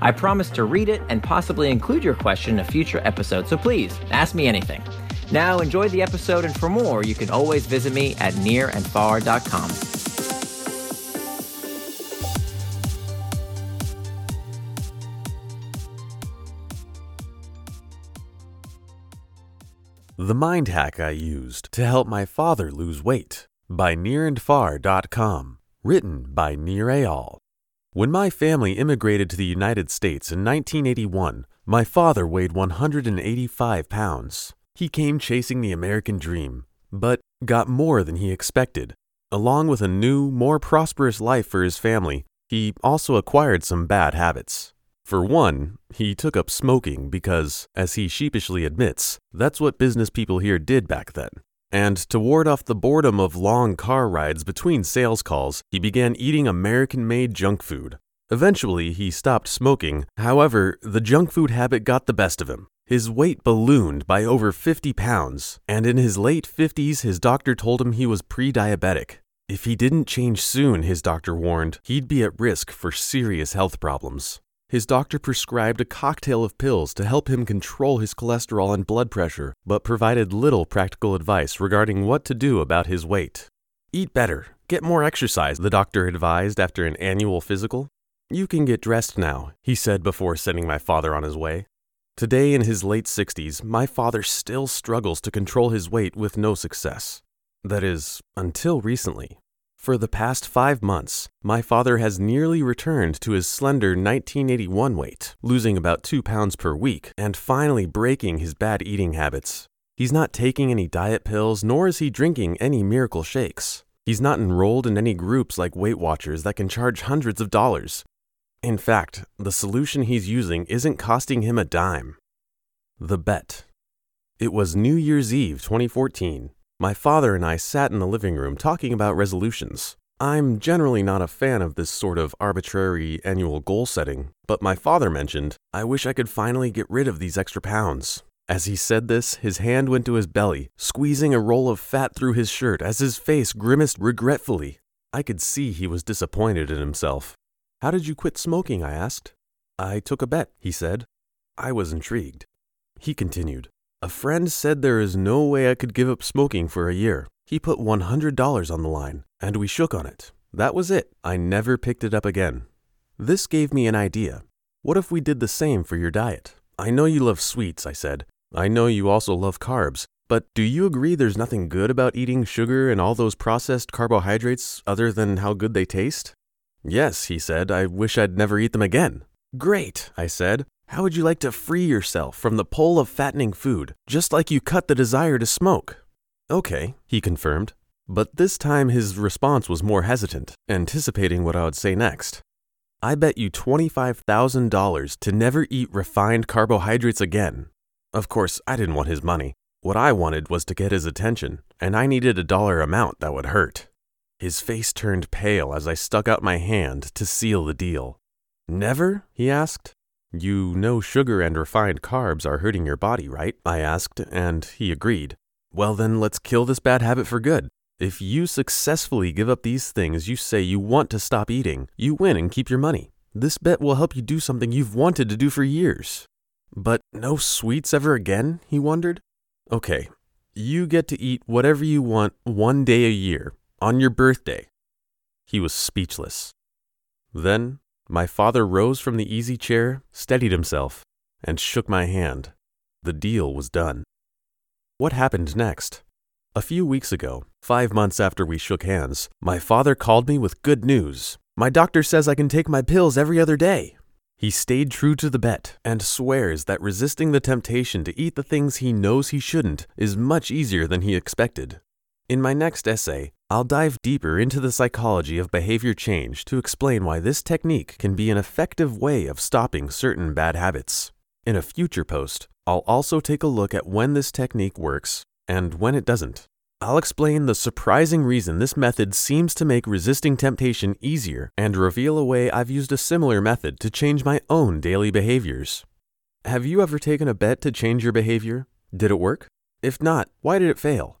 I promise to read it and possibly include your question in a future episode, so please ask me anything. Now, enjoy the episode, and for more, you can always visit me at nirandfar.com. The Mind Hack I Used to Help My Father Lose Weight by nirandfar.com. Written by Nir Eyal. When my family immigrated to the United States in 1981, my father weighed 185 pounds. He came chasing the American dream, but got more than he expected. Along with a new, more prosperous life for his family, he also acquired some bad habits. For one, he took up smoking because, as he sheepishly admits, that's what business people here did back then. And to ward off the boredom of long car rides between sales calls, he began eating American made junk food. Eventually, he stopped smoking. However, the junk food habit got the best of him. His weight ballooned by over 50 pounds, and in his late 50s, his doctor told him he was pre diabetic. If he didn't change soon, his doctor warned, he'd be at risk for serious health problems. His doctor prescribed a cocktail of pills to help him control his cholesterol and blood pressure, but provided little practical advice regarding what to do about his weight. Eat better, get more exercise, the doctor advised after an annual physical. You can get dressed now, he said before sending my father on his way. Today, in his late 60s, my father still struggles to control his weight with no success. That is, until recently. For the past five months, my father has nearly returned to his slender 1981 weight, losing about two pounds per week, and finally breaking his bad eating habits. He's not taking any diet pills, nor is he drinking any miracle shakes. He's not enrolled in any groups like Weight Watchers that can charge hundreds of dollars. In fact, the solution he's using isn't costing him a dime. The Bet. It was New Year's Eve 2014, my father and I sat in the living room talking about resolutions. I'm generally not a fan of this sort of arbitrary annual goal setting, but my father mentioned, I wish I could finally get rid of these extra pounds. As he said this, his hand went to his belly, squeezing a roll of fat through his shirt as his face grimaced regretfully. I could see he was disappointed in himself. How did you quit smoking? I asked. I took a bet, he said. I was intrigued. He continued. A friend said there is no way I could give up smoking for a year. He put $100 on the line, and we shook on it. That was it. I never picked it up again. This gave me an idea. What if we did the same for your diet? I know you love sweets, I said. I know you also love carbs. But do you agree there's nothing good about eating sugar and all those processed carbohydrates other than how good they taste? Yes, he said. I wish I'd never eat them again. Great, I said. How would you like to free yourself from the pull of fattening food, just like you cut the desire to smoke? Okay, he confirmed. But this time his response was more hesitant, anticipating what I would say next. I bet you $25,000 to never eat refined carbohydrates again. Of course, I didn't want his money. What I wanted was to get his attention, and I needed a dollar amount that would hurt. His face turned pale as I stuck out my hand to seal the deal. Never? he asked. You know sugar and refined carbs are hurting your body, right? I asked, and he agreed. Well, then let's kill this bad habit for good. If you successfully give up these things you say you want to stop eating, you win and keep your money. This bet will help you do something you've wanted to do for years. But no sweets ever again? He wondered. Okay, you get to eat whatever you want one day a year, on your birthday. He was speechless. Then my father rose from the easy chair, steadied himself, and shook my hand. The deal was done. What happened next? A few weeks ago, five months after we shook hands, my father called me with good news. My doctor says I can take my pills every other day. He stayed true to the bet and swears that resisting the temptation to eat the things he knows he shouldn't is much easier than he expected. In my next essay, I'll dive deeper into the psychology of behavior change to explain why this technique can be an effective way of stopping certain bad habits. In a future post, I'll also take a look at when this technique works and when it doesn't. I'll explain the surprising reason this method seems to make resisting temptation easier and reveal a way I've used a similar method to change my own daily behaviors. Have you ever taken a bet to change your behavior? Did it work? If not, why did it fail?